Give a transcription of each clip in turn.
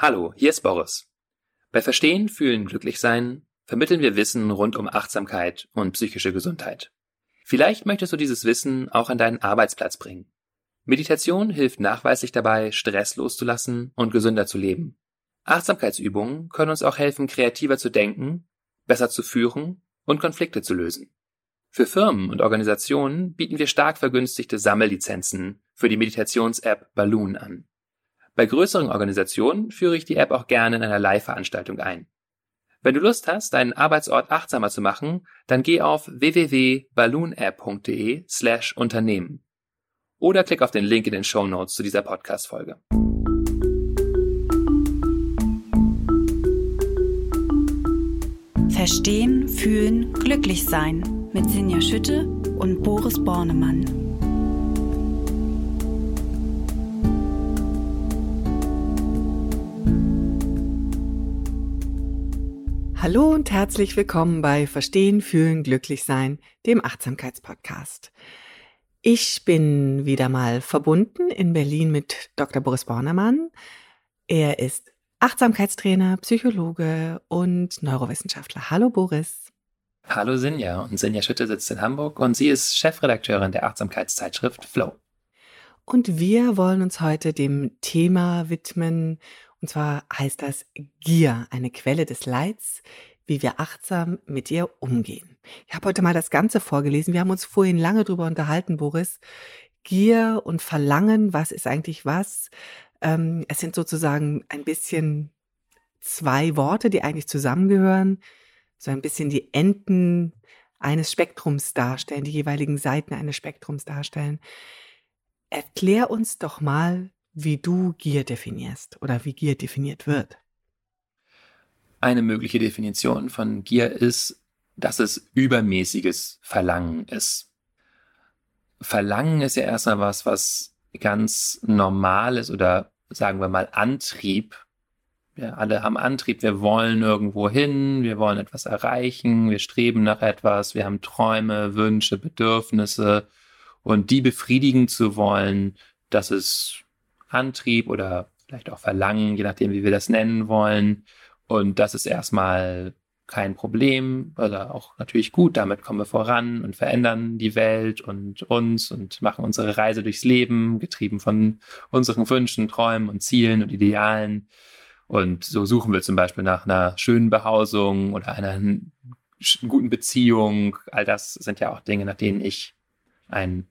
Hallo, hier ist Boris. Bei Verstehen, Fühlen, Glücklichsein vermitteln wir Wissen rund um Achtsamkeit und psychische Gesundheit. Vielleicht möchtest du dieses Wissen auch an deinen Arbeitsplatz bringen. Meditation hilft nachweislich dabei, Stress loszulassen und gesünder zu leben. Achtsamkeitsübungen können uns auch helfen, kreativer zu denken, besser zu führen und Konflikte zu lösen. Für Firmen und Organisationen bieten wir stark vergünstigte Sammellizenzen für die Meditations-App Balloon an. Bei größeren Organisationen führe ich die App auch gerne in einer Live-Veranstaltung ein. Wenn du Lust hast, deinen Arbeitsort achtsamer zu machen, dann geh auf www.balloonapp.de slash Unternehmen oder klick auf den Link in den Show Notes zu dieser Podcast-Folge. Verstehen, fühlen, glücklich sein mit Sinja Schütte und Boris Bornemann. Hallo und herzlich willkommen bei Verstehen, Fühlen, Glücklichsein, dem Achtsamkeitspodcast. Ich bin wieder mal verbunden in Berlin mit Dr. Boris Bornermann. Er ist Achtsamkeitstrainer, Psychologe und Neurowissenschaftler. Hallo Boris. Hallo Sinja und Sinja Schütte sitzt in Hamburg und sie ist Chefredakteurin der Achtsamkeitszeitschrift Flow. Und wir wollen uns heute dem Thema widmen und zwar heißt das Gier, eine Quelle des Leids, wie wir achtsam mit ihr umgehen. Ich habe heute mal das Ganze vorgelesen. Wir haben uns vorhin lange drüber unterhalten, Boris. Gier und Verlangen, was ist eigentlich was? Ähm, es sind sozusagen ein bisschen zwei Worte, die eigentlich zusammengehören, so ein bisschen die Enden eines Spektrums darstellen, die jeweiligen Seiten eines Spektrums darstellen. Erklär uns doch mal, wie du Gier definierst oder wie Gier definiert wird. Eine mögliche Definition von Gier ist, dass es übermäßiges Verlangen ist. Verlangen ist ja erstmal was, was ganz normal ist oder sagen wir mal Antrieb. Wir alle haben Antrieb, wir wollen irgendwo hin, wir wollen etwas erreichen, wir streben nach etwas, wir haben Träume, Wünsche, Bedürfnisse und die befriedigen zu wollen, das ist Antrieb oder vielleicht auch Verlangen, je nachdem, wie wir das nennen wollen. Und das ist erstmal kein Problem oder auch natürlich gut. Damit kommen wir voran und verändern die Welt und uns und machen unsere Reise durchs Leben, getrieben von unseren Wünschen, Träumen und Zielen und Idealen. Und so suchen wir zum Beispiel nach einer schönen Behausung oder einer guten Beziehung. All das sind ja auch Dinge, nach denen ich einen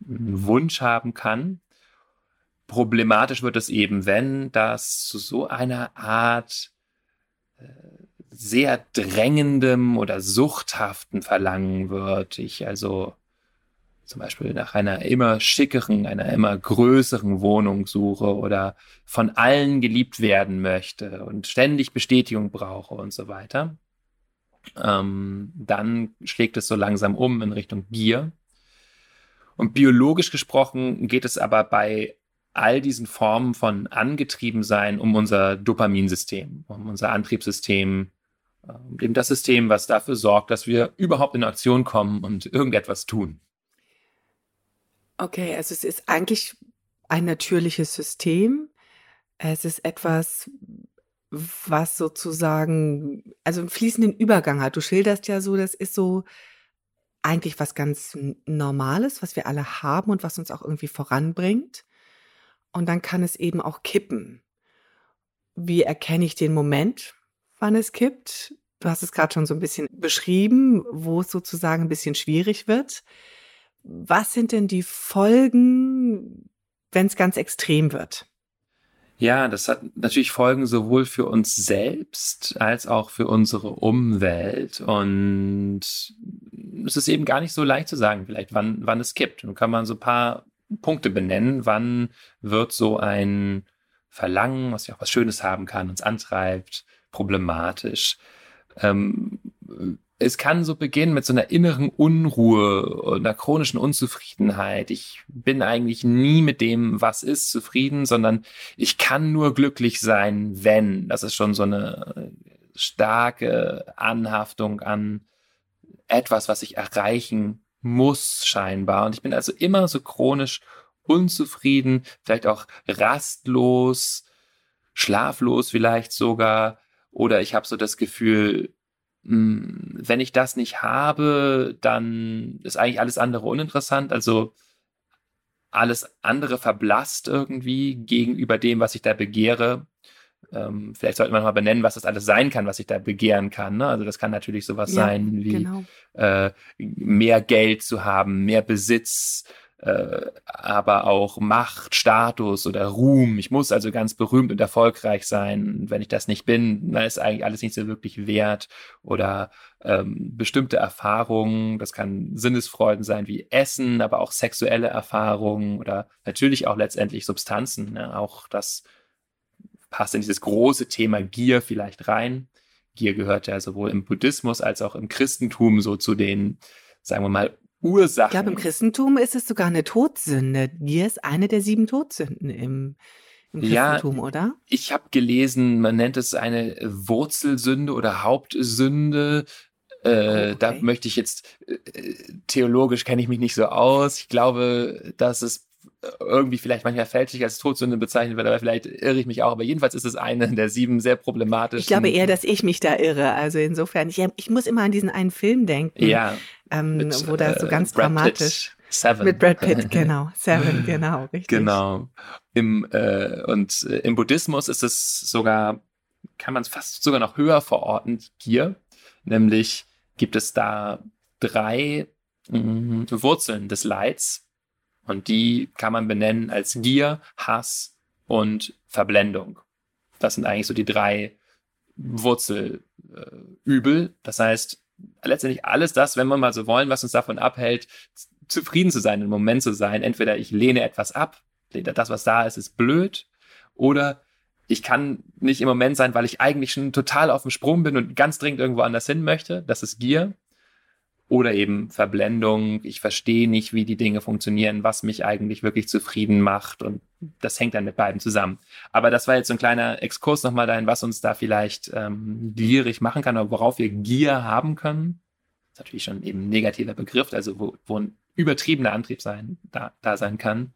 Wunsch haben kann. Problematisch wird es eben, wenn das zu so einer Art äh, sehr drängendem oder suchthaften Verlangen wird. Ich also zum Beispiel nach einer immer schickeren, einer immer größeren Wohnung suche oder von allen geliebt werden möchte und ständig Bestätigung brauche und so weiter, ähm, dann schlägt es so langsam um in Richtung Gier. Und biologisch gesprochen geht es aber bei all diesen Formen von Angetriebensein um unser Dopaminsystem, um unser Antriebssystem, um eben das System, was dafür sorgt, dass wir überhaupt in Aktion kommen und irgendetwas tun. Okay, also es ist eigentlich ein natürliches System. Es ist etwas, was sozusagen, also einen fließenden Übergang hat. Du schilderst ja so, das ist so eigentlich was ganz Normales, was wir alle haben und was uns auch irgendwie voranbringt. Und dann kann es eben auch kippen. Wie erkenne ich den Moment, wann es kippt? Du hast es gerade schon so ein bisschen beschrieben, wo es sozusagen ein bisschen schwierig wird. Was sind denn die Folgen, wenn es ganz extrem wird? Ja, das hat natürlich Folgen sowohl für uns selbst als auch für unsere Umwelt. Und es ist eben gar nicht so leicht zu sagen, vielleicht wann, wann es kippt. Nun kann man so ein paar Punkte benennen, wann wird so ein Verlangen, was ja auch was Schönes haben kann, uns antreibt, problematisch. Ähm, es kann so beginnen mit so einer inneren Unruhe, einer chronischen Unzufriedenheit. Ich bin eigentlich nie mit dem, was ist, zufrieden, sondern ich kann nur glücklich sein, wenn. Das ist schon so eine starke Anhaftung an etwas, was ich erreichen muss scheinbar. Und ich bin also immer so chronisch unzufrieden, vielleicht auch rastlos, schlaflos vielleicht sogar. Oder ich habe so das Gefühl, hm, wenn ich das nicht habe, dann ist eigentlich alles andere uninteressant. Also alles andere verblasst irgendwie gegenüber dem, was ich da begehre. Ähm, vielleicht sollte man mal benennen, was das alles sein kann, was ich da begehren kann. Ne? Also das kann natürlich sowas ja, sein wie genau. äh, mehr Geld zu haben, mehr Besitz, äh, aber auch Macht, Status oder Ruhm. Ich muss also ganz berühmt und erfolgreich sein. Wenn ich das nicht bin, dann ist eigentlich alles nicht so wirklich wert. Oder ähm, bestimmte Erfahrungen, das kann Sinnesfreuden sein wie Essen, aber auch sexuelle Erfahrungen oder natürlich auch letztendlich Substanzen. Ne? Auch das passt in dieses große Thema Gier vielleicht rein. Gier gehört ja sowohl im Buddhismus als auch im Christentum so zu den, sagen wir mal, Ursachen. Ich glaube, im Christentum ist es sogar eine Todsünde. Gier ist eine der sieben Todsünden im, im Christentum, ja, oder? Ich habe gelesen, man nennt es eine Wurzelsünde oder Hauptsünde. Äh, okay. Da möchte ich jetzt, äh, theologisch kenne ich mich nicht so aus. Ich glaube, dass es irgendwie vielleicht manchmal fälschlich als Todsünde bezeichnet wird, aber vielleicht irre ich mich auch. Aber jedenfalls ist es eine der sieben sehr problematischen. Ich glaube eher, dass ich mich da irre. Also insofern, ich, ich muss immer an diesen einen Film denken, ja, ähm, mit, wo das so äh, ganz äh, dramatisch. Seven. Mit Brad Pitt, genau. Seven, genau, richtig. Genau. Im, äh, und äh, im Buddhismus ist es sogar, kann man es fast sogar noch höher verorten, Gier. Nämlich gibt es da drei mh, Wurzeln des Leids und die kann man benennen als Gier, Hass und Verblendung. Das sind eigentlich so die drei Wurzelübel. Äh, das heißt, letztendlich alles das, wenn wir mal so wollen, was uns davon abhält, zufrieden zu sein, im Moment zu sein. Entweder ich lehne etwas ab, das, was da ist, ist blöd, oder ich kann nicht im Moment sein, weil ich eigentlich schon total auf dem Sprung bin und ganz dringend irgendwo anders hin möchte. Das ist Gier oder eben Verblendung. Ich verstehe nicht, wie die Dinge funktionieren, was mich eigentlich wirklich zufrieden macht. Und das hängt dann mit beiden zusammen. Aber das war jetzt so ein kleiner Exkurs nochmal dahin, was uns da vielleicht ähm, gierig machen kann oder worauf wir Gier haben können. Das ist natürlich schon eben ein negativer Begriff, also wo, wo ein übertriebener Antrieb sein, da, da sein kann.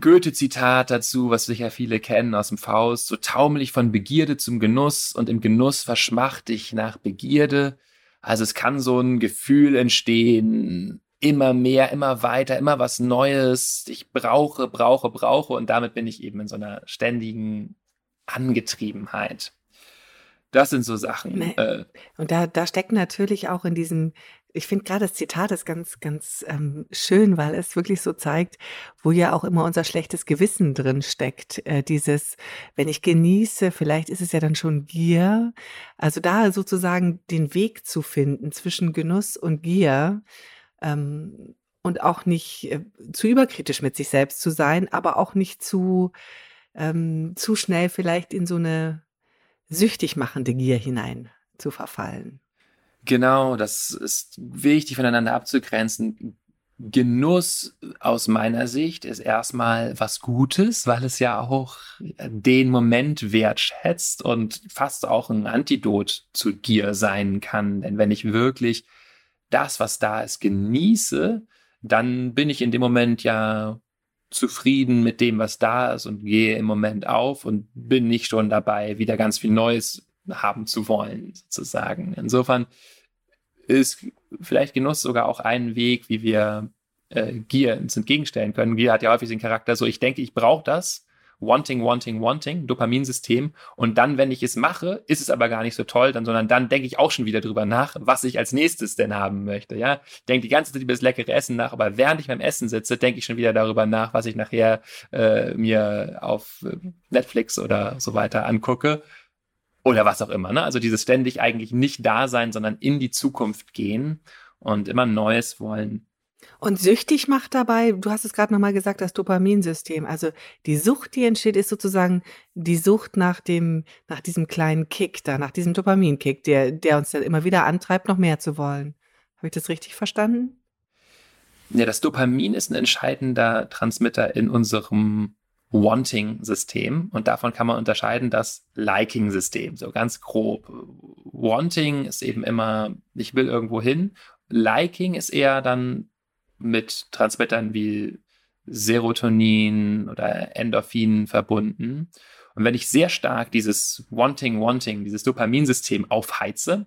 Goethe-Zitat dazu, was sicher viele kennen aus dem Faust. So taumel ich von Begierde zum Genuss und im Genuss verschmacht ich nach Begierde. Also es kann so ein Gefühl entstehen, immer mehr, immer weiter, immer was Neues. Ich brauche, brauche, brauche und damit bin ich eben in so einer ständigen Angetriebenheit. Das sind so Sachen. Äh, und da, da steckt natürlich auch in diesem ich finde gerade das Zitat ist ganz, ganz ähm, schön, weil es wirklich so zeigt, wo ja auch immer unser schlechtes Gewissen drin steckt. Äh, dieses, wenn ich genieße, vielleicht ist es ja dann schon Gier. Also da sozusagen den Weg zu finden zwischen Genuss und Gier ähm, und auch nicht äh, zu überkritisch mit sich selbst zu sein, aber auch nicht zu, ähm, zu schnell vielleicht in so eine süchtig machende Gier hinein zu verfallen. Genau, das ist wichtig voneinander abzugrenzen. Genuss aus meiner Sicht ist erstmal was Gutes, weil es ja auch den Moment wertschätzt und fast auch ein Antidot zu Gier sein kann. Denn wenn ich wirklich das, was da ist, genieße, dann bin ich in dem Moment ja zufrieden mit dem, was da ist und gehe im Moment auf und bin nicht schon dabei, wieder ganz viel Neues haben zu wollen, sozusagen. Insofern ist vielleicht Genuss sogar auch ein Weg, wie wir äh, Gier uns entgegenstellen können. Gier hat ja häufig den Charakter so, ich denke, ich brauche das. Wanting, wanting, wanting, Dopaminsystem. Und dann, wenn ich es mache, ist es aber gar nicht so toll, dann, sondern dann denke ich auch schon wieder drüber nach, was ich als nächstes denn haben möchte. Ja, ich denke die ganze Zeit über das leckere Essen nach, aber während ich beim Essen sitze, denke ich schon wieder darüber nach, was ich nachher äh, mir auf äh, Netflix oder so weiter angucke oder was auch immer. Ne? Also dieses ständig eigentlich nicht da sein, sondern in die Zukunft gehen und immer Neues wollen. Und süchtig macht dabei, du hast es gerade nochmal gesagt, das Dopaminsystem. Also die Sucht, die entsteht, ist sozusagen die Sucht nach dem, nach diesem kleinen Kick da, nach diesem Dopaminkick, der, der uns dann immer wieder antreibt, noch mehr zu wollen. Habe ich das richtig verstanden? Ja, das Dopamin ist ein entscheidender Transmitter in unserem Wanting-System und davon kann man unterscheiden das Liking-System, so ganz grob. Wanting ist eben immer, ich will irgendwo hin. Liking ist eher dann mit Transmittern wie Serotonin oder Endorphin verbunden. Und wenn ich sehr stark dieses Wanting, Wanting, dieses Dopaminsystem aufheize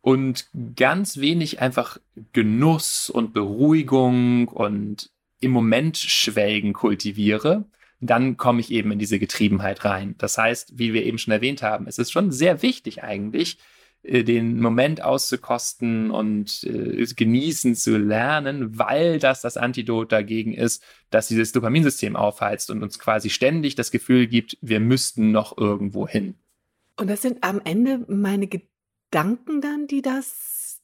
und ganz wenig einfach Genuss und Beruhigung und im Moment Schwelgen kultiviere, dann komme ich eben in diese Getriebenheit rein. Das heißt, wie wir eben schon erwähnt haben, es ist schon sehr wichtig eigentlich, äh, den Moment auszukosten und äh, genießen zu lernen, weil das das Antidot dagegen ist, dass dieses Dopaminsystem aufheizt und uns quasi ständig das Gefühl gibt, wir müssten noch irgendwo hin. Und das sind am Ende meine Gedanken dann, die das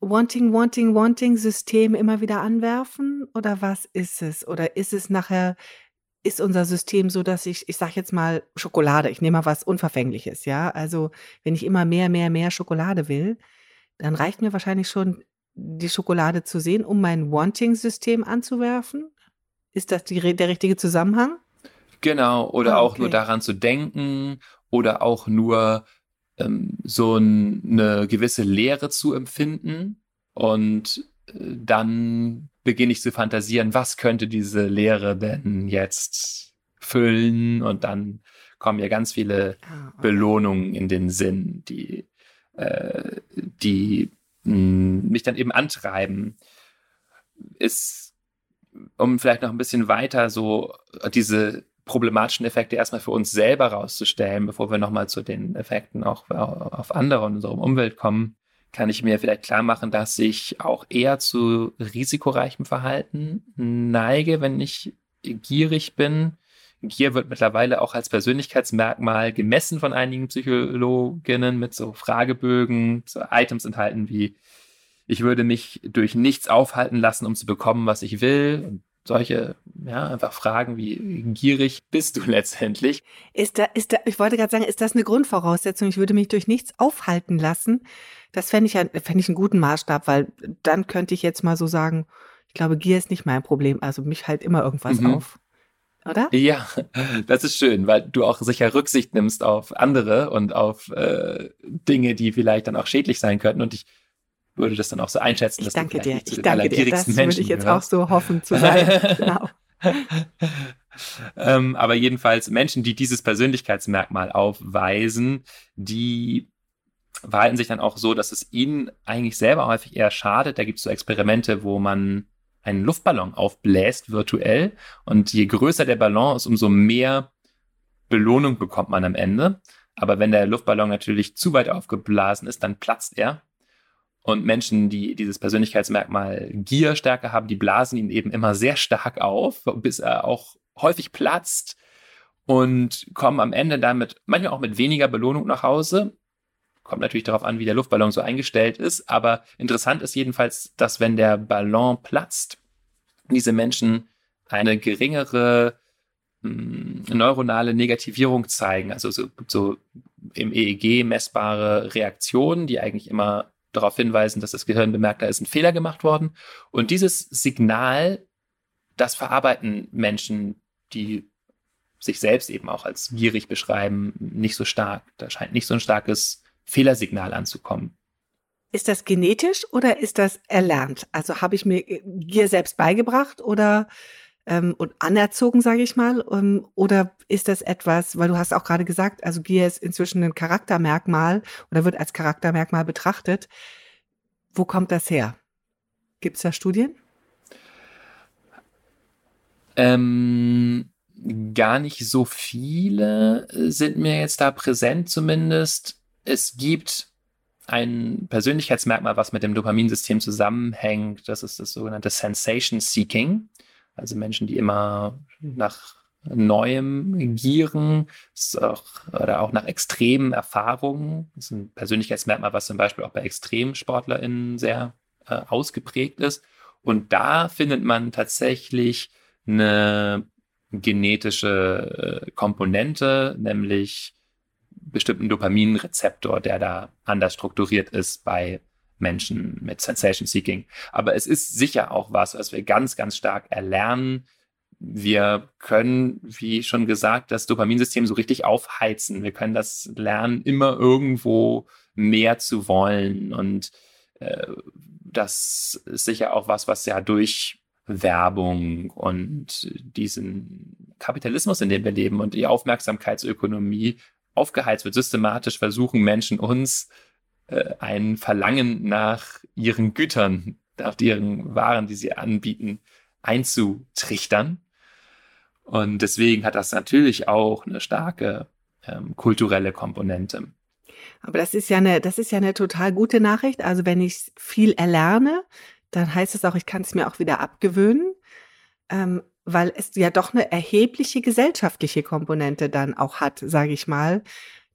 Wanting, Wanting, Wanting-System immer wieder anwerfen? Oder was ist es? Oder ist es nachher ist unser System so, dass ich, ich sage jetzt mal Schokolade, ich nehme mal was Unverfängliches, ja. Also wenn ich immer mehr, mehr, mehr Schokolade will, dann reicht mir wahrscheinlich schon die Schokolade zu sehen, um mein Wanting-System anzuwerfen. Ist das die, der richtige Zusammenhang? Genau, oder ah, okay. auch nur daran zu denken oder auch nur ähm, so ein, eine gewisse Leere zu empfinden und dann beginne ich zu fantasieren, was könnte diese Lehre denn jetzt füllen und dann kommen ja ganz viele ah, okay. Belohnungen in den Sinn, die, äh, die mh, hm, mich dann eben antreiben. Ist, um vielleicht noch ein bisschen weiter so diese problematischen Effekte erstmal für uns selber rauszustellen, bevor wir nochmal zu den Effekten auch auf andere und unserer Umwelt kommen kann ich mir vielleicht klar machen, dass ich auch eher zu risikoreichem Verhalten neige, wenn ich gierig bin. Gier wird mittlerweile auch als Persönlichkeitsmerkmal gemessen von einigen Psychologinnen mit so Fragebögen, so Items enthalten wie ich würde mich durch nichts aufhalten lassen, um zu bekommen, was ich will. Und solche, ja, einfach Fragen wie gierig bist du letztendlich. Ist da, ist da, ich wollte gerade sagen, ist das eine Grundvoraussetzung? Ich würde mich durch nichts aufhalten lassen. Das fände ich, fände ich einen guten Maßstab, weil dann könnte ich jetzt mal so sagen, ich glaube, Gier ist nicht mein Problem. Also mich halt immer irgendwas mhm. auf. Oder? Ja, das ist schön, weil du auch sicher Rücksicht nimmst auf andere und auf äh, Dinge, die vielleicht dann auch schädlich sein könnten. Und ich würde das dann auch so einschätzen. Ich danke dir. Ich danke dir. Das Menschen würde ich jetzt gehörst. auch so hoffen zu sein. genau. ähm, aber jedenfalls Menschen, die dieses Persönlichkeitsmerkmal aufweisen, die verhalten sich dann auch so, dass es ihnen eigentlich selber häufig eher schadet. Da gibt es so Experimente, wo man einen Luftballon aufbläst virtuell und je größer der Ballon ist, umso mehr Belohnung bekommt man am Ende. Aber wenn der Luftballon natürlich zu weit aufgeblasen ist, dann platzt er. Und Menschen, die dieses Persönlichkeitsmerkmal Gier stärker haben, die blasen ihn eben immer sehr stark auf, bis er auch häufig platzt und kommen am Ende damit manchmal auch mit weniger Belohnung nach Hause. Kommt natürlich darauf an, wie der Luftballon so eingestellt ist. Aber interessant ist jedenfalls, dass wenn der Ballon platzt, diese Menschen eine geringere mh, hm, neuronale Negativierung zeigen. Also so, so im EEG messbare Reaktionen, die eigentlich immer darauf hinweisen, dass das Gehirn bemerkt, da ist ein Fehler gemacht worden. Und dieses Signal, das verarbeiten Menschen, die sich selbst eben auch als gierig beschreiben, nicht so stark. Da scheint nicht so ein starkes Fehlersignal anzukommen. Ist das genetisch oder ist das erlernt? Also habe ich mir Gier selbst beigebracht oder ähm, und anerzogen, sage ich mal? Ähm, oder ist das etwas, weil du hast auch gerade gesagt, also Gier ist inzwischen ein Charaktermerkmal oder wird als Charaktermerkmal betrachtet. Wo kommt das her? Gibt es da Studien? Ähm, gar nicht so viele sind mir jetzt da präsent zumindest es gibt ein Persönlichkeitsmerkmal, was mit dem Dopaminsystem zusammenhängt. Das ist das sogenannte Sensation Seeking. Also Menschen, die immer nach Neuem gieren auch, oder auch nach extremen Erfahrungen. Das ist ein Persönlichkeitsmerkmal, was zum Beispiel auch bei ExtremsportlerInnen sehr äh, ausgeprägt ist. Und da findet man tatsächlich eine genetische äh, Komponente, nämlich bestimmten Dopaminrezeptor, der da anders strukturiert ist bei Menschen mit Sensation Seeking. Aber es ist sicher auch was, was wir ganz, ganz stark erlernen. Wir können, wie schon gesagt, das Dopaminsystem so richtig aufheizen. Wir können das lernen, immer irgendwo mehr zu wollen. Und äh, das ist sicher auch was, was ja durch Werbung und diesen Kapitalismus, in dem wir leben und die Aufmerksamkeitsökonomie aufgeheizt wird. Systematisch versuchen Menschen uns äh, ein Verlangen nach ihren Gütern, nach ihren Waren, die sie anbieten, einzutrichtern. Und deswegen hat das natürlich auch eine starke ähm, kulturelle Komponente. Aber das ist ja eine, das ist ja eine total gute Nachricht. Also wenn ich viel erlerne, dann heißt es auch, ich kann es mir auch wieder abgewöhnen, ähm, weil es ja doch eine erhebliche gesellschaftliche Komponente dann auch hat, sage ich mal.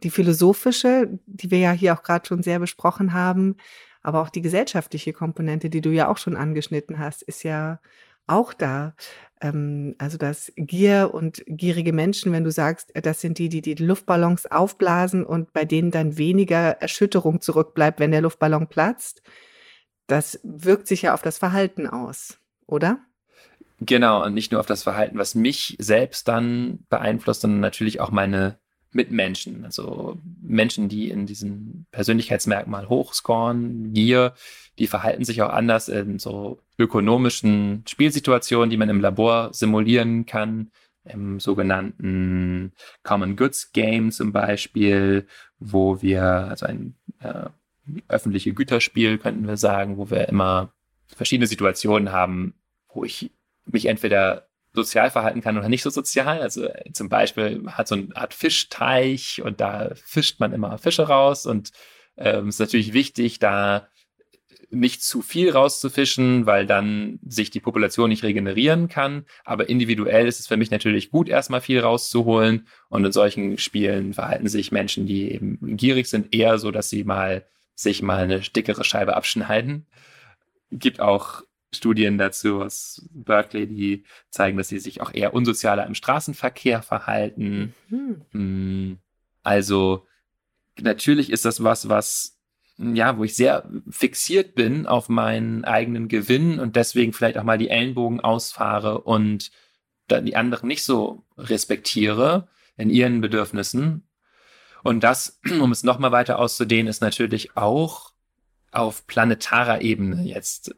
Die philosophische, die wir ja hier auch gerade schon sehr besprochen haben, aber auch die gesellschaftliche Komponente, die du ja auch schon angeschnitten hast, ist ja auch da. Ähm, also dass Gier und gierige Menschen, wenn du sagst, das sind die, die die Luftballons aufblasen und bei denen dann weniger Erschütterung zurückbleibt, wenn der Luftballon platzt, das wirkt sich ja auf das Verhalten aus, oder? Genau, und nicht nur auf das Verhalten, was mich selbst dann beeinflusst, sondern natürlich auch meine Mitmenschen. Also Menschen, die in diesem Persönlichkeitsmerkmal hochscoren, Gier, die verhalten sich auch anders in so ökonomischen Spielsituationen, die man im Labor simulieren kann. Im sogenannten Common Goods Game zum Beispiel, wo wir, also ein äh, öffentliche Güterspiel könnten wir sagen, wo wir immer verschiedene Situationen haben, wo ich mich entweder sozial verhalten kann oder nicht so sozial. Also äh, zum Beispiel hat so eine Art Fischteich und da fischt man immer Fische raus und ähm, ist natürlich wichtig, da nicht zu viel rauszufischen, weil dann sich die Population nicht regenerieren kann. Aber individuell ist es für mich natürlich gut, erstmal viel rauszuholen. Und in solchen Spielen verhalten sich Menschen, die eben gierig sind, eher so, dass sie mal sich mal eine dickere Scheibe abschneiden. Gibt auch Studien dazu aus Berkeley, die zeigen, dass sie sich auch eher unsozialer im Straßenverkehr verhalten. Mhm. Mm, also natürlich ist das was, was ja, wo ich sehr fixiert bin auf meinen eigenen Gewinn und deswegen vielleicht auch mal die Ellenbogen ausfahre und dann die anderen nicht so respektiere in ihren Bedürfnissen. Und das, um es nochmal weiter auszudehnen, ist natürlich auch auf planetarer Ebene jetzt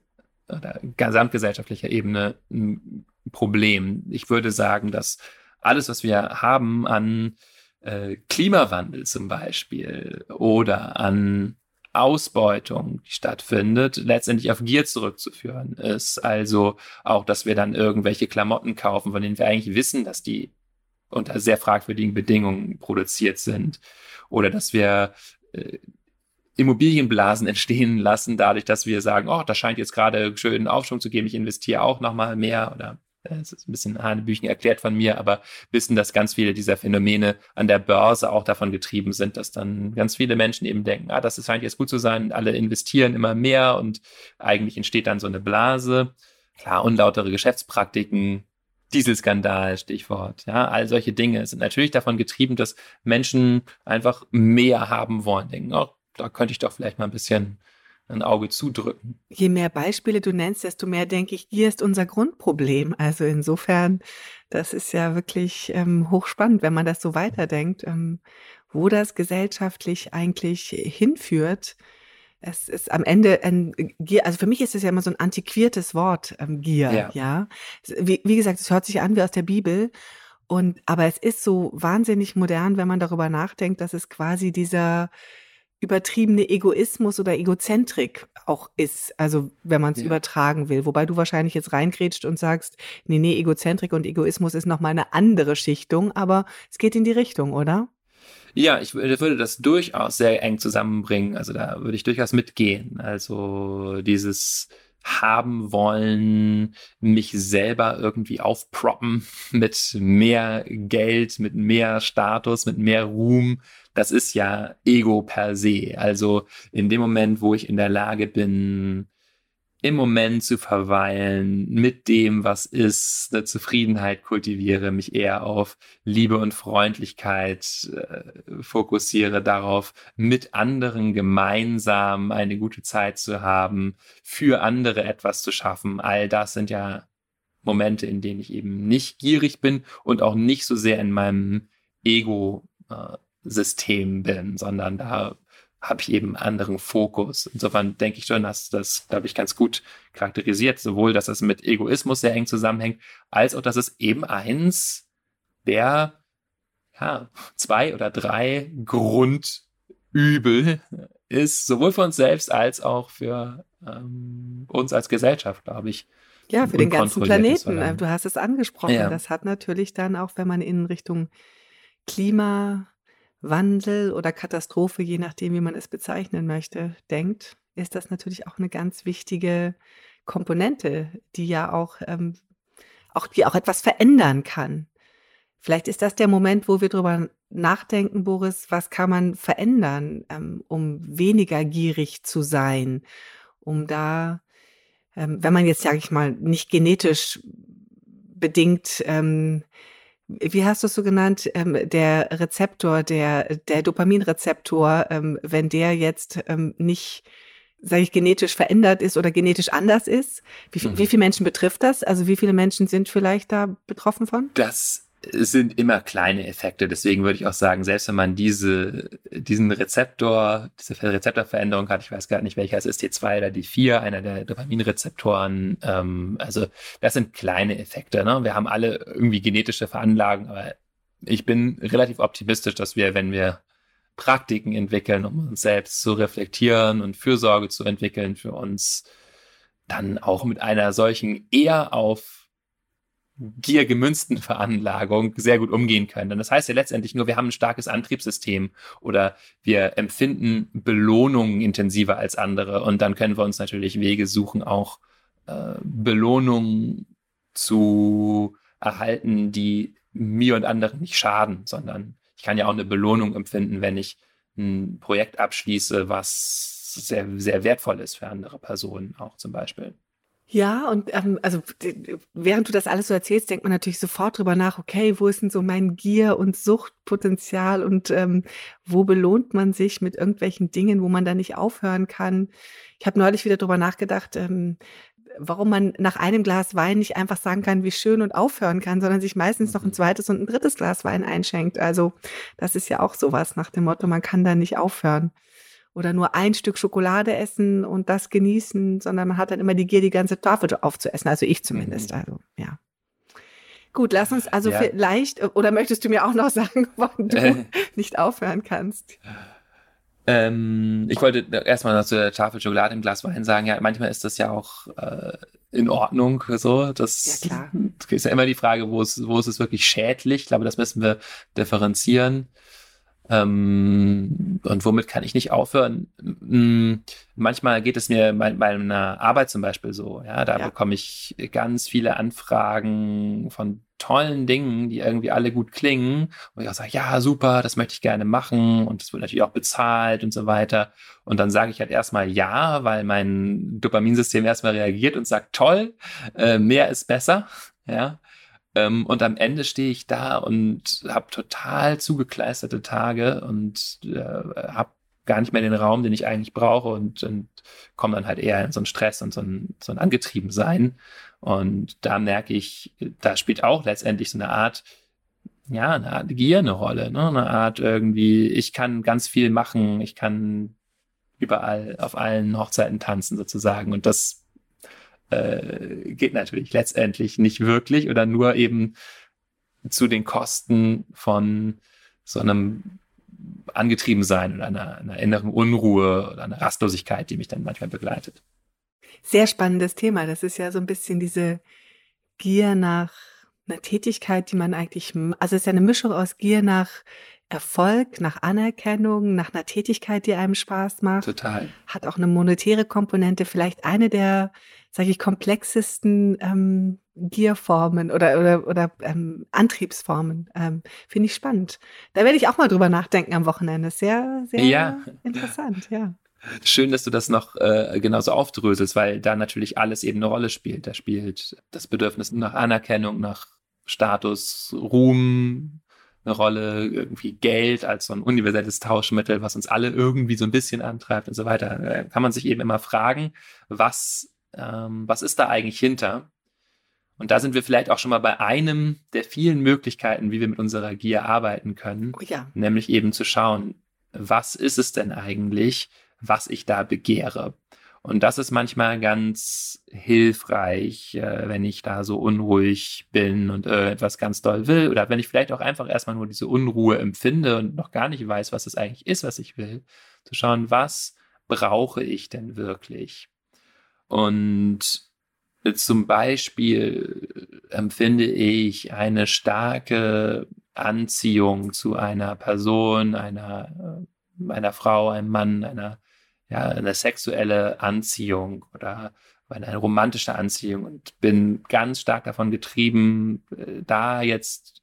oder gesamtgesellschaftlicher Ebene ein Problem. Ich würde sagen, dass alles, was wir haben an äh, Klimawandel zum Beispiel oder an Ausbeutung, die stattfindet, letztendlich auf Gier zurückzuführen ist. Also auch, dass wir dann irgendwelche Klamotten kaufen, von denen wir eigentlich wissen, dass die unter sehr fragwürdigen Bedingungen produziert sind. Oder dass wir äh, Immobilienblasen entstehen lassen, dadurch, dass wir sagen, oh, da scheint jetzt gerade schön Aufschwung zu geben, ich investiere auch nochmal mehr oder es ist ein bisschen Hanebüchen erklärt von mir, aber wissen, dass ganz viele dieser Phänomene an der Börse auch davon getrieben sind, dass dann ganz viele Menschen eben denken, ah, das scheint jetzt gut zu sein, alle investieren immer mehr und eigentlich entsteht dann so eine Blase. Klar, unlautere Geschäftspraktiken, Dieselskandal, Stichwort, ja, all solche Dinge sind natürlich davon getrieben, dass Menschen einfach mehr haben wollen, denken, oh, da könnte ich doch vielleicht mal ein bisschen ein Auge zudrücken. Je mehr Beispiele du nennst, desto mehr denke ich, hier ist unser Grundproblem. Also insofern, das ist ja wirklich ähm, hochspannend, wenn man das so weiterdenkt, ähm, wo das gesellschaftlich eigentlich hinführt. Es ist am Ende ein Gier, also für mich ist es ja immer so ein antiquiertes Wort, ähm, Gier, ja. ja? Wie, wie gesagt, es hört sich an wie aus der Bibel. Und, aber es ist so wahnsinnig modern, wenn man darüber nachdenkt, dass es quasi dieser, übertriebene Egoismus oder Egozentrik auch ist, also wenn man es ja. übertragen will. Wobei du wahrscheinlich jetzt reingrätscht und sagst, nee, nee, Egozentrik und Egoismus ist nochmal eine andere Schichtung, aber es geht in die Richtung, oder? Ja, ich würde das durchaus sehr eng zusammenbringen. Also da würde ich durchaus mitgehen. Also dieses haben wollen, mich selber irgendwie aufproppen mit mehr Geld, mit mehr Status, mit mehr Ruhm, das ist ja Ego per se. Also in dem Moment, wo ich in der Lage bin, im Moment zu verweilen, mit dem, was ist, eine Zufriedenheit kultiviere, mich eher auf Liebe und Freundlichkeit äh, fokussiere, darauf, mit anderen gemeinsam eine gute Zeit zu haben, für andere etwas zu schaffen. All das sind ja Momente, in denen ich eben nicht gierig bin und auch nicht so sehr in meinem Ego äh, System bin, sondern da habe ich eben einen anderen Fokus. Insofern denke ich schon, dass das, glaube ich, ganz gut charakterisiert, sowohl, dass es mit Egoismus sehr eng zusammenhängt, als auch, dass es eben eins der ja, zwei oder drei Grundübel ist, sowohl für uns selbst als auch für ähm, uns als Gesellschaft, glaube ich. Ja, für den ganzen Planeten. Du hast es angesprochen. Ja. Das hat natürlich dann auch, wenn man in Richtung Klimawandel oder Katastrophe, je nachdem, wie man es bezeichnen möchte, denkt, ist das natürlich auch eine ganz wichtige Komponente, die ja auch, ähm, auch, die auch etwas verändern kann. Vielleicht ist das der Moment, wo wir darüber nachdenken, Boris, was kann man verändern, ähm, um weniger gierig zu sein, um da, ähm, wenn man jetzt, sage ich mal, nicht genetisch bedingt, ähm, wie hast du es so genannt, ähm, der Rezeptor, der, der Dopaminrezeptor, ähm, wenn der jetzt ähm, nicht sage ich, genetisch verändert ist oder genetisch anders ist? Wie, mhm. wie viele Menschen betrifft das? Also wie viele Menschen sind vielleicht da betroffen von? Das sind immer kleine Effekte. Deswegen würde ich auch sagen, selbst wenn man diese, diesen Rezeptor, diese Rezeptorveränderung hat, ich weiß gar nicht welcher es ist, T2 oder D4, einer der Dopaminrezeptoren, ähm, also das sind kleine Effekte. Ne? Wir haben alle irgendwie genetische Veranlagen, aber ich bin relativ optimistisch, dass wir, wenn wir Praktiken entwickeln, um uns selbst zu reflektieren und Fürsorge zu entwickeln für uns, dann auch mit einer solchen eher auf Gier gemünzten Veranlagung sehr gut umgehen können. Und das heißt ja letztendlich nur, wir haben ein starkes Antriebssystem oder wir empfinden Belohnungen intensiver als andere und dann können wir uns natürlich Wege suchen, auch äh, Belohnungen zu erhalten, die mir und anderen nicht schaden, sondern ich kann ja auch eine Belohnung empfinden, wenn ich ein Projekt abschließe, was sehr, sehr wertvoll ist für andere Personen auch zum Beispiel. Ja, und ähm, also während du das alles so erzählst, denkt man natürlich sofort drüber nach, okay, wo ist denn so mein Gier- und Suchtpotenzial und ähm, wo belohnt man sich mit irgendwelchen Dingen, wo man da nicht aufhören kann. Ich habe neulich wieder drüber nachgedacht, ähm, warum man nach einem Glas Wein nicht einfach sagen kann, wie schön und aufhören kann, sondern sich meistens noch ein mhm. zweites und ein drittes Glas Wein einschenkt. Also das ist ja auch sowas nach dem Motto, man kann da nicht aufhören oder nur ein Stück Schokolade essen und das genießen, sondern man hat dann immer die Gier, die ganze Tafel aufzuessen. Also ich zumindest. Mhm. Also, ja. Gut, lass uns also ja. vielleicht, oder möchtest du mir auch noch sagen, warum du äh. nicht aufhören kannst? Ähm, ich wollte erstmal noch zu der Tafel Schokolade im Glas Wein sagen, ja, manchmal ist das ja auch äh, in Ordnung, so. Das, ja, klar. ist ja immer die Frage, wo ist, wo ist es wirklich schädlich? Ich glaube, das müssen wir differenzieren. Ähm, und womit kann ich nicht aufhören? Hm, manchmal geht es mir bei, bei einer Arbeit zum Beispiel so. Ja, da ja. bekomme ich ganz viele Anfragen von tollen Dingen, die irgendwie alle gut klingen. Und ich auch sage, ja, super, das möchte ich gerne machen. Und das wird natürlich auch bezahlt und so weiter. Und dann sage ich halt erstmal ja, weil mein Dopaminsystem erstmal reagiert und sagt, toll, äh, mehr ist besser. Ja. Ähm, und am Ende stehe ich da und habe total zugekleisterte Tage und äh, habe gar nicht mehr den Raum, den ich eigentlich brauche und, und komme dann halt eher in so einen Stress und so ein, so ein Angetriebensein. Und da merke ich, da spielt auch letztendlich so eine Art, ja, eine Art Gier eine Rolle, ne? eine Art irgendwie, ich kann ganz viel machen, ich kann überall auf allen Hochzeiten tanzen sozusagen und das äh, geht natürlich letztendlich nicht wirklich oder nur eben zu den Kosten von so einem angetrieben sein oder einer, einer inneren Unruhe oder einer Rastlosigkeit, die mich dann manchmal begleitet. Sehr spannendes Thema. Das ist ja so ein bisschen diese Gier nach einer Tätigkeit, die man eigentlich, also es ist ja eine Mischung aus Gier nach Erfolg, nach Anerkennung, nach einer Tätigkeit, die einem Spaß macht. Total. Hat auch eine monetäre Komponente, vielleicht eine der sage ich, komplexesten ähm, Gierformen oder, oder, oder ähm, Antriebsformen. Ähm, Finde ich spannend. Da werde ich auch mal drüber nachdenken am Wochenende. Sehr, sehr ja. interessant, ja. Schön, dass du das noch äh, genauso aufdröselst, weil da natürlich alles eben eine Rolle spielt. Da spielt das Bedürfnis nach Anerkennung, nach Status, Ruhm, eine Rolle, irgendwie Geld als so ein universelles Tauschmittel, was uns alle irgendwie so ein bisschen antreibt und so weiter. Da kann man sich eben immer fragen, was ähm, was ist da eigentlich hinter? Und da sind wir vielleicht auch schon mal bei einem der vielen Möglichkeiten, wie wir mit unserer Gier arbeiten können. Oh ja. Nämlich eben zu schauen, was ist es denn eigentlich, was ich da begehre? Und das ist manchmal ganz hilfreich, äh, wenn ich da so unruhig bin und äh, etwas ganz doll will oder wenn ich vielleicht auch einfach erstmal nur diese Unruhe empfinde und noch gar nicht weiß, was es eigentlich ist, was ich will, zu schauen, was brauche ich denn wirklich? Und zum Beispiel empfinde ich eine starke Anziehung zu einer Person, einer, äh, einer Frau, einem Mann, einer ja, eine sexuelle Anziehung oder eine romantische Anziehung und bin ganz stark davon getrieben, äh, da jetzt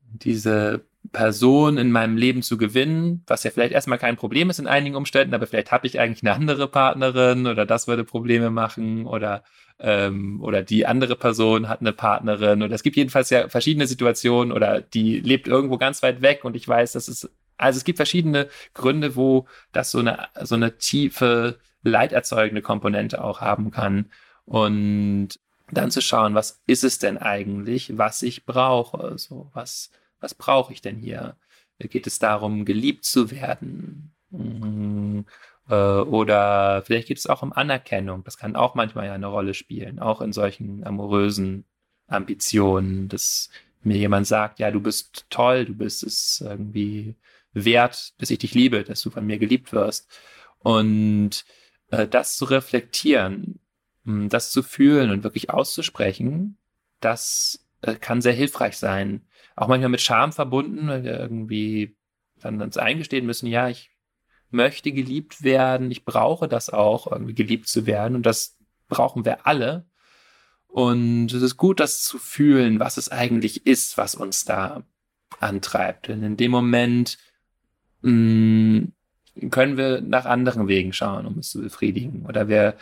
diese Person in meinem Leben zu gewinnen, was ja vielleicht erstmal kein Problem ist in einigen Umständen, aber vielleicht habe ich eigentlich eine andere Partnerin oder das würde Probleme machen oder ähm, oder die andere Person hat eine Partnerin oder es gibt jedenfalls ja verschiedene Situationen oder die lebt irgendwo ganz weit weg und ich weiß, dass es also es gibt verschiedene Gründe, wo das so eine, so eine tiefe, leiderzeugende Komponente auch haben kann. Und dann zu schauen, was ist es denn eigentlich, was ich brauche? So, was, was brauche ich denn hier? Geht es darum, geliebt zu werden? Mhm. Äh, oder vielleicht geht es auch um Anerkennung. Das kann auch manchmal ja eine Rolle spielen, auch in solchen amorösen Ambitionen, dass mir jemand sagt, ja, du bist toll, du bist es irgendwie wert, dass ich dich liebe, dass du von mir geliebt wirst. Und äh, das zu reflektieren, hm, das zu fühlen und wirklich auszusprechen, das äh, kann sehr hilfreich sein. Auch manchmal mit Scham verbunden, weil wir irgendwie dann uns eingestehen müssen, ja, ich möchte geliebt werden, ich brauche das auch, irgendwie geliebt zu werden. Und das brauchen wir alle. Und es ist gut, das zu fühlen, was es eigentlich ist, was uns da antreibt. Denn in dem Moment mh, mm, können wir nach anderen Wegen schauen, um es zu befriedigen. Oder wir,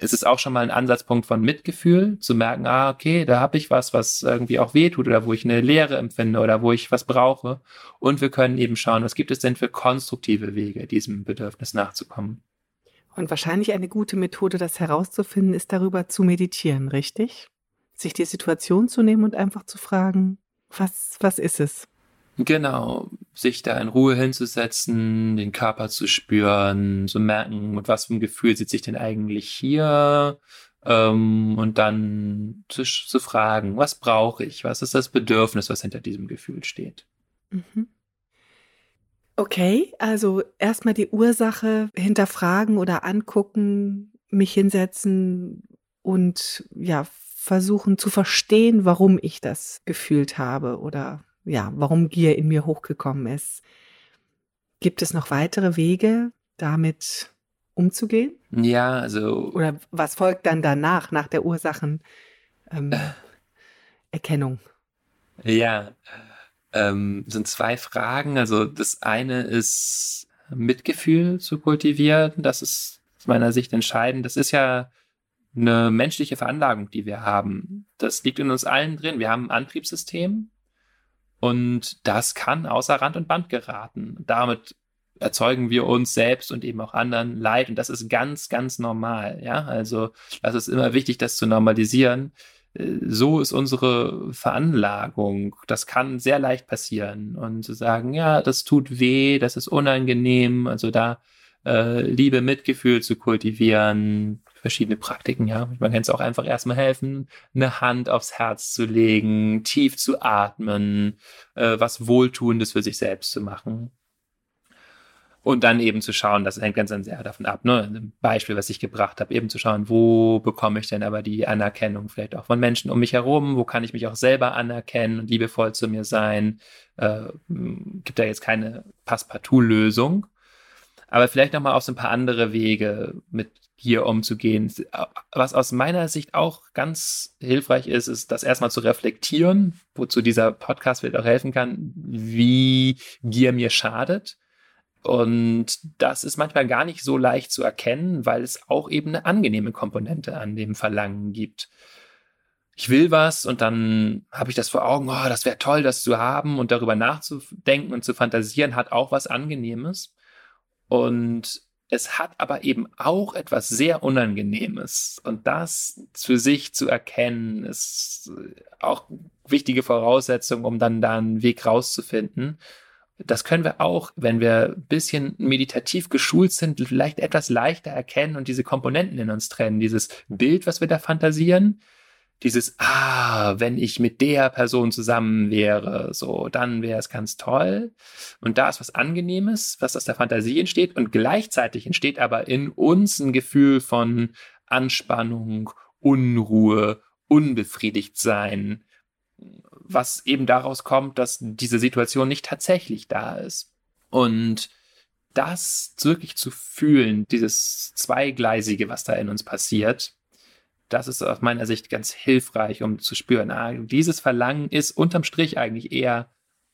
es ist auch schon mal ein Ansatzpunkt von Mitgefühl, zu merken, ah, okay, da habe ich was, was irgendwie auch wehtut oder wo ich eine Leere empfinde oder wo ich was brauche. Und wir können eben schauen, was gibt es denn für konstruktive Wege, diesem Bedürfnis nachzukommen. Und wahrscheinlich eine gute Methode, das herauszufinden, ist darüber zu meditieren, richtig? Sich die Situation zu nehmen und einfach zu fragen, was, was ist es? Genau, sich da in Ruhe hinzusetzen, den Körper zu spüren, zu merken, mit was für einem Gefühl sitze ich denn eigentlich hier ähm, und dann zu, zu fragen, was brauche ich, was ist das Bedürfnis, was hinter diesem Gefühl steht. Mhm. Okay, also erstmal die Ursache hinterfragen oder angucken, mich hinsetzen und ja, versuchen zu verstehen, warum ich das gefühlt habe oder ja, warum Gier in mir hochgekommen ist. Gibt es noch weitere Wege, damit umzugehen? Ja, also. Oder was folgt dann danach, nach der Ursachenerkennung? Ähm, ja, ähm, sind zwei Fragen. Also das eine ist Mitgefühl zu kultivieren. Das ist aus meiner Sicht entscheidend. Das ist ja eine menschliche Veranlagung, die wir haben. Das liegt in uns allen drin. Wir haben ein Antriebssystem, und das kann außer Rand und Band geraten. Damit erzeugen wir uns selbst und eben auch anderen Leid. Und das ist ganz, ganz normal. Ja, also das ist immer wichtig, das zu normalisieren. Äh, so ist unsere Veranlagung. Das kann sehr leicht passieren. Und zu sagen, ja, das tut weh, das ist unangenehm. Also da äh, Liebe, Mitgefühl zu kultivieren, verschiedene Praktiken, ja. Man kann es auch einfach erstmal helfen, eine Hand aufs Herz zu legen, tief zu atmen, äh, was Wohltuendes für sich selbst zu machen. Und dann eben zu schauen, das hängt ganz sehr davon ab, ne? Ein Beispiel, was ich gebracht habe, eben zu schauen, wo bekomme ich denn aber die Anerkennung vielleicht auch von Menschen um mich herum, wo kann ich mich auch selber anerkennen und liebevoll zu mir sein. Äh, gibt da jetzt keine Passepartout-Lösung, aber vielleicht nochmal auf so ein paar andere Wege mit hier umzugehen. Was aus meiner Sicht auch ganz hilfreich ist, ist das erstmal zu reflektieren, wozu dieser Podcast vielleicht auch helfen kann, wie Gier mir schadet. Und das ist manchmal gar nicht so leicht zu erkennen, weil es auch eben eine angenehme Komponente an dem Verlangen gibt. Ich will was und dann habe ich das vor Augen, oh, das wäre toll, das zu haben und darüber nachzudenken und zu fantasieren, hat auch was Angenehmes. Und es hat aber eben auch etwas sehr Unangenehmes. Und das für sich zu erkennen, ist auch wichtige Voraussetzung, um dann da einen Weg rauszufinden. das können wir auch, wenn wir ein bisschen meditativ geschult sind, vielleicht etwas leichter erkennen und diese Komponenten in uns trennen. Dieses Bild, was wir da fantasieren, dieses, ah, wenn ich mit der Person zusammen wäre, so, dann wäre es ganz toll. Und da ist was Angenehmes, was aus der Fantasie entsteht. Und gleichzeitig entsteht aber in uns ein Gefühl von Anspannung, Unruhe, unbefriedigt sein, was eben daraus kommt, dass diese Situation nicht tatsächlich da ist. Und das wirklich zu fühlen, dieses Zweigleisige, was da in uns passiert, das ist aus meiner Sicht ganz hilfreich, um zu spüren, ah, dieses Verlangen ist unterm Strich eigentlich eher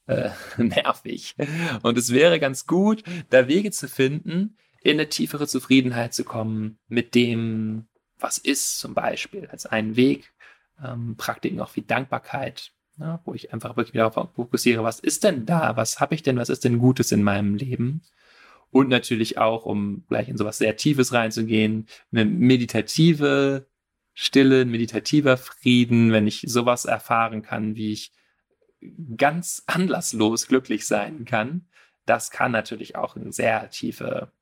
äh, nervig. Und es wäre ganz gut, da Wege zu finden, in eine tiefere Zufriedenheit zu kommen mit dem, was ist zum Beispiel, als einen Weg. Ähm, Praktiken auch wie Dankbarkeit, ne, wo ich einfach wirklich darauf fokussiere, was ist denn da, was habe ich denn, was ist denn Gutes in meinem Leben? Und natürlich auch, um gleich in sowas sehr Tiefes reinzugehen, eine meditative Stille, meditativer Frieden, wenn ich sowas erfahren kann, wie ich ganz anlasslos glücklich sein kann, das kann natürlich auch eine sehr tiefe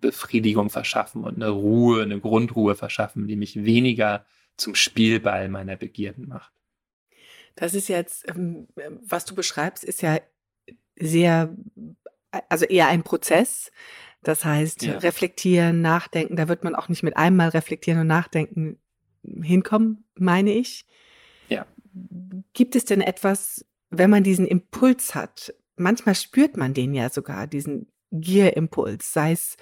Befriedigung verschaffen und eine Ruhe, eine Grundruhe verschaffen, die mich weniger zum Spielball meiner Begierden macht. Das ist jetzt, ähm, was du beschreibst, ist ja sehr, also eher ein Prozess. Das heißt, ja. reflektieren, nachdenken, da wird man auch nicht mit einmal reflektieren und nachdenken hinkommen, meine ich. Ja. Gibt es denn etwas, wenn man diesen Impuls hat? Manchmal spürt man den ja sogar, diesen Gier-Impuls, sei es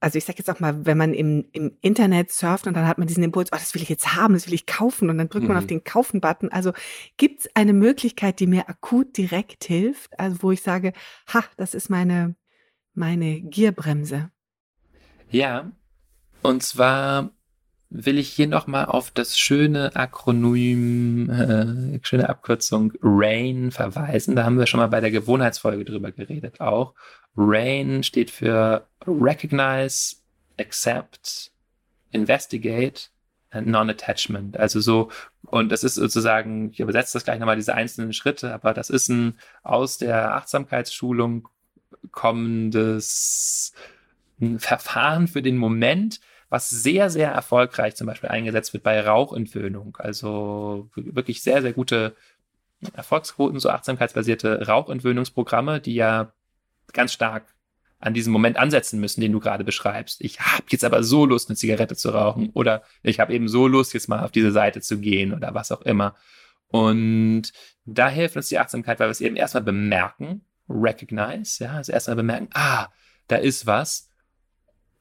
also ich sage jetzt auch mal, wenn man im, im Internet surft und dann hat man diesen Impuls, oh, das will ich jetzt haben, das will ich kaufen und dann drückt mhm. man auf mhm. den Kaufen-Button. Also gibt es eine Möglichkeit, die mir akut direkt hilft, also wo ich sage, ha, das ist meine, meine Gierbremse. Ja, und zwar will ich hier nochmal auf das schöne Akronym, äh, schöne Abkürzung RAIN verweisen. Da haben wir schon mal bei der Gewohnheitsfolge drüber geredet auch. RAIN steht für Recognize, Accept, Investigate Non-Attachment. Also so, und das ist sozusagen, ich übersetze das gleich nochmal, diese einzelnen Schritte, aber das ist ein aus der Achtsamkeitsschulung kommendes Verfahren für den Moment, was sehr, sehr erfolgreich zum Beispiel eingesetzt wird bei Rauchentwöhnung. Also wirklich sehr, sehr gute Erfolgsquoten, so achtsamkeitsbasierte Rauchentwöhnungsprogramme, die ja ganz stark an diesem Moment ansetzen müssen, den du gerade beschreibst. Ich habe jetzt aber so Lust, eine Zigarette zu rauchen oder ich habe eben so Lust, jetzt mal auf diese Seite zu gehen oder was auch immer. Und da hilft uns die Achtsamkeit, weil wir es eben erstmal bemerken, recognize, ja, also erstmal bemerken, ah, da ist was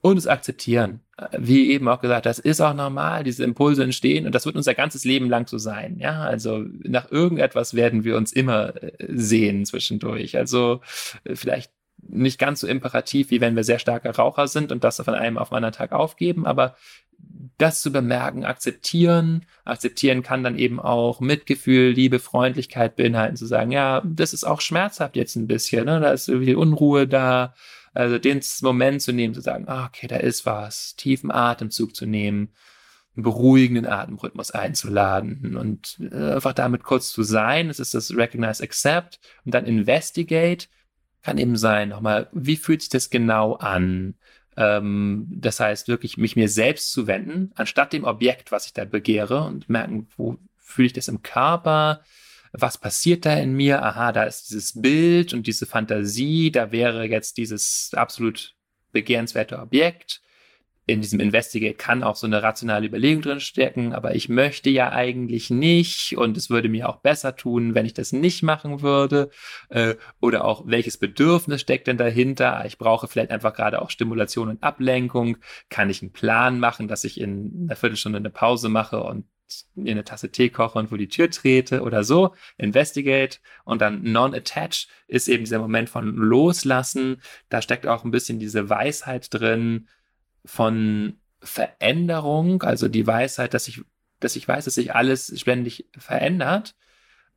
und es akzeptieren. Wie eben auch gesagt, das ist auch normal, diese Impulse entstehen und das wird unser ganzes Leben lang so sein. Ja, also nach irgendetwas werden wir uns immer äh, sehen zwischendurch. Also äh, vielleicht nicht ganz so imperativ, wie wenn wir sehr starke Raucher sind und das von einem auf den anderen Tag aufgeben, aber das zu bemerken, akzeptieren, akzeptieren kann dann eben auch Mitgefühl, Liebe, Freundlichkeit beinhalten, zu sagen, ja, das ist auch schmerzhaft jetzt ein bisschen, ne? da ist irgendwie Unruhe da, also den Moment zu nehmen, zu sagen, ah, okay, da ist was, tiefen Atemzug zu nehmen, einen beruhigenden Atemrhythmus einzuladen und äh, einfach damit kurz zu sein. Es ist das Recognize, Accept und dann Investigate kann eben sein, nochmal, wie fühlt sich das genau an? Ähm, das heißt, wirklich mich mir selbst zu wenden, anstatt dem Objekt, was ich da begehre und merken, wo fühle ich das im Körper? Was passiert da in mir? Aha, da ist dieses Bild und diese Fantasie, da wäre jetzt dieses absolut begehrenswerte Objekt. In diesem Investigate kann auch so eine rationale Überlegung drin stecken, aber ich möchte ja eigentlich nicht und es würde mir auch besser tun, wenn ich das nicht machen würde. Äh, oder auch, welches Bedürfnis steckt denn dahinter? Ich brauche vielleicht einfach gerade auch Stimulation und Ablenkung. Kann ich einen Plan machen, dass ich in einer Viertelstunde eine Pause mache und mir eine Tasse Tee koche und vor die Tür trete oder so. Investigate und dann Non-Attach ist eben dieser Moment von Loslassen. Da steckt auch ein bisschen diese Weisheit drin von Veränderung, also die Weisheit, dass ich, dass ich weiß, dass sich alles ständig verändert.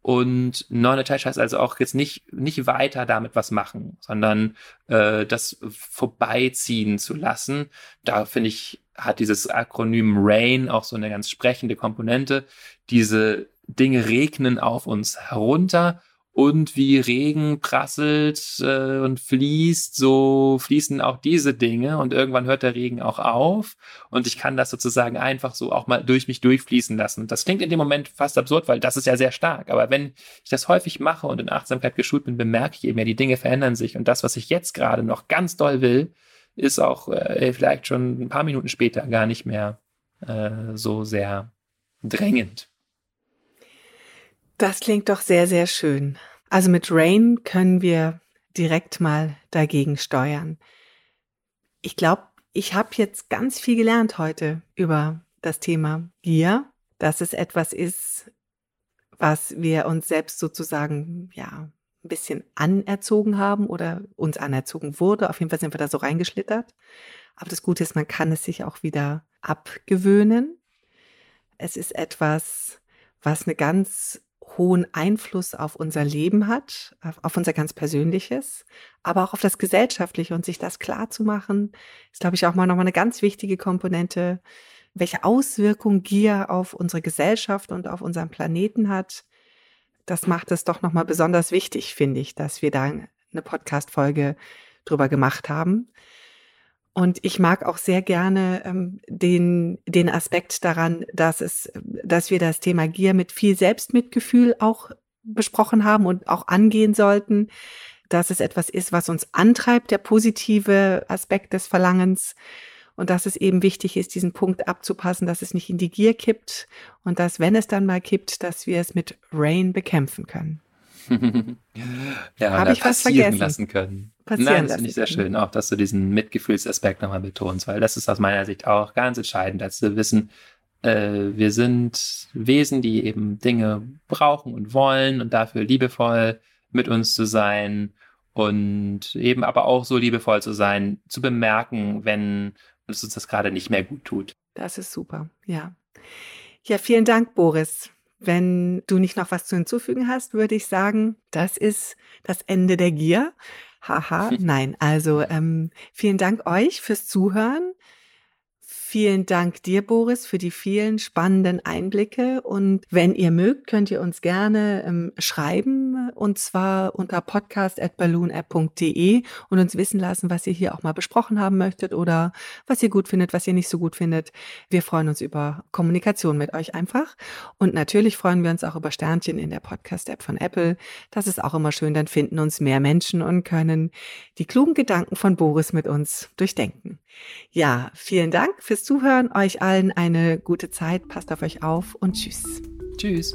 Und Non-Attach heißt also auch jetzt nicht, nicht weiter damit was machen, sondern äh, das vorbeiziehen zu lassen. Da finde ich, hat dieses Akronym RAIN auch so eine ganz sprechende Komponente. Diese Dinge regnen auf uns herunter und wie Regen prasselt äh, und fließt, so fließen auch diese Dinge und irgendwann hört der Regen auch auf und ich kann das sozusagen einfach so auch mal durch mich durchfließen lassen. Das klingt in dem Moment fast absurd, weil das ist ja sehr stark, aber wenn ich das häufig mache und in Achtsamkeit geschult bin, bemerke ich eben ja, die Dinge verändern sich und das, was ich jetzt gerade noch ganz doll will, ist auch äh, vielleicht schon ein paar Minuten später gar nicht mehr äh, so sehr drängend. Das klingt doch sehr, sehr schön. Also mit Rain können wir direkt mal dagegen steuern. Ich glaube, ich habe jetzt ganz viel gelernt heute über das Thema Gier, dass es etwas ist, was wir uns selbst sozusagen, ja, ein bisschen anerzogen haben oder uns anerzogen wurde. Auf jeden Fall sind wir da so reingeschlittert. Aber das Gute ist, man kann es sich auch wieder abgewöhnen. Es ist etwas, was eine ganz hohen Einfluss auf unser Leben hat, auf unser ganz persönliches, aber auch auf das gesellschaftliche und sich das klar zu machen, ist, glaube ich, auch mal nochmal eine ganz wichtige Komponente, welche Auswirkung Gier auf unsere Gesellschaft und auf unseren Planeten hat. Das macht es doch nochmal besonders wichtig, finde ich, dass wir da eine Podcast-Folge drüber gemacht haben. Und ich mag auch sehr gerne ähm, den, den Aspekt daran, dass es, dass wir das Thema Gier mit viel Selbstmitgefühl auch besprochen haben und auch angehen sollten, dass es etwas ist, was uns antreibt, der positive Aspekt des Verlangens. Und dass es eben wichtig ist, diesen Punkt abzupassen, dass es nicht in die Gier kippt und dass, wenn es dann mal kippt, dass wir es mit Rain bekämpfen können. ja, Habe ich was vergessen? lassen können. Passieren Nein, das finde ich sehr schön, auch dass du diesen Mitgefühlsaspekt nochmal betonst, weil das ist aus meiner Sicht auch ganz entscheidend, dass wir wissen, äh, wir sind Wesen, die eben Dinge brauchen und wollen und dafür liebevoll mit uns zu sein und eben aber auch so liebevoll zu sein, zu bemerken, wenn uns das gerade nicht mehr gut tut. Das ist super, ja. Ja, vielen Dank, Boris. Wenn du nicht noch was zu hinzufügen hast, würde ich sagen, das ist das Ende der Gier. Haha, nein. Also ähm, vielen Dank euch fürs Zuhören. Vielen Dank dir, Boris, für die vielen spannenden Einblicke. Und wenn ihr mögt, könnt ihr uns gerne ähm, schreiben und zwar unter podcast.balloonapp.de und uns wissen lassen, was ihr hier auch mal besprochen haben möchtet oder was ihr gut findet, was ihr nicht so gut findet. Wir freuen uns über Kommunikation mit euch einfach. Und natürlich freuen wir uns auch über Sternchen in der Podcast-App von Apple. Das ist auch immer schön. Dann finden uns mehr Menschen und können die klugen Gedanken von Boris mit uns durchdenken. Ja, vielen Dank fürs Zuhören. Euch allen eine gute Zeit. Passt auf euch auf und tschüss. Tschüss.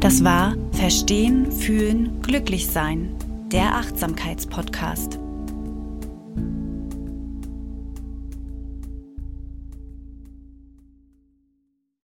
Das war Verstehen, Fühlen, Glücklich Sein, der Achtsamkeitspodcast.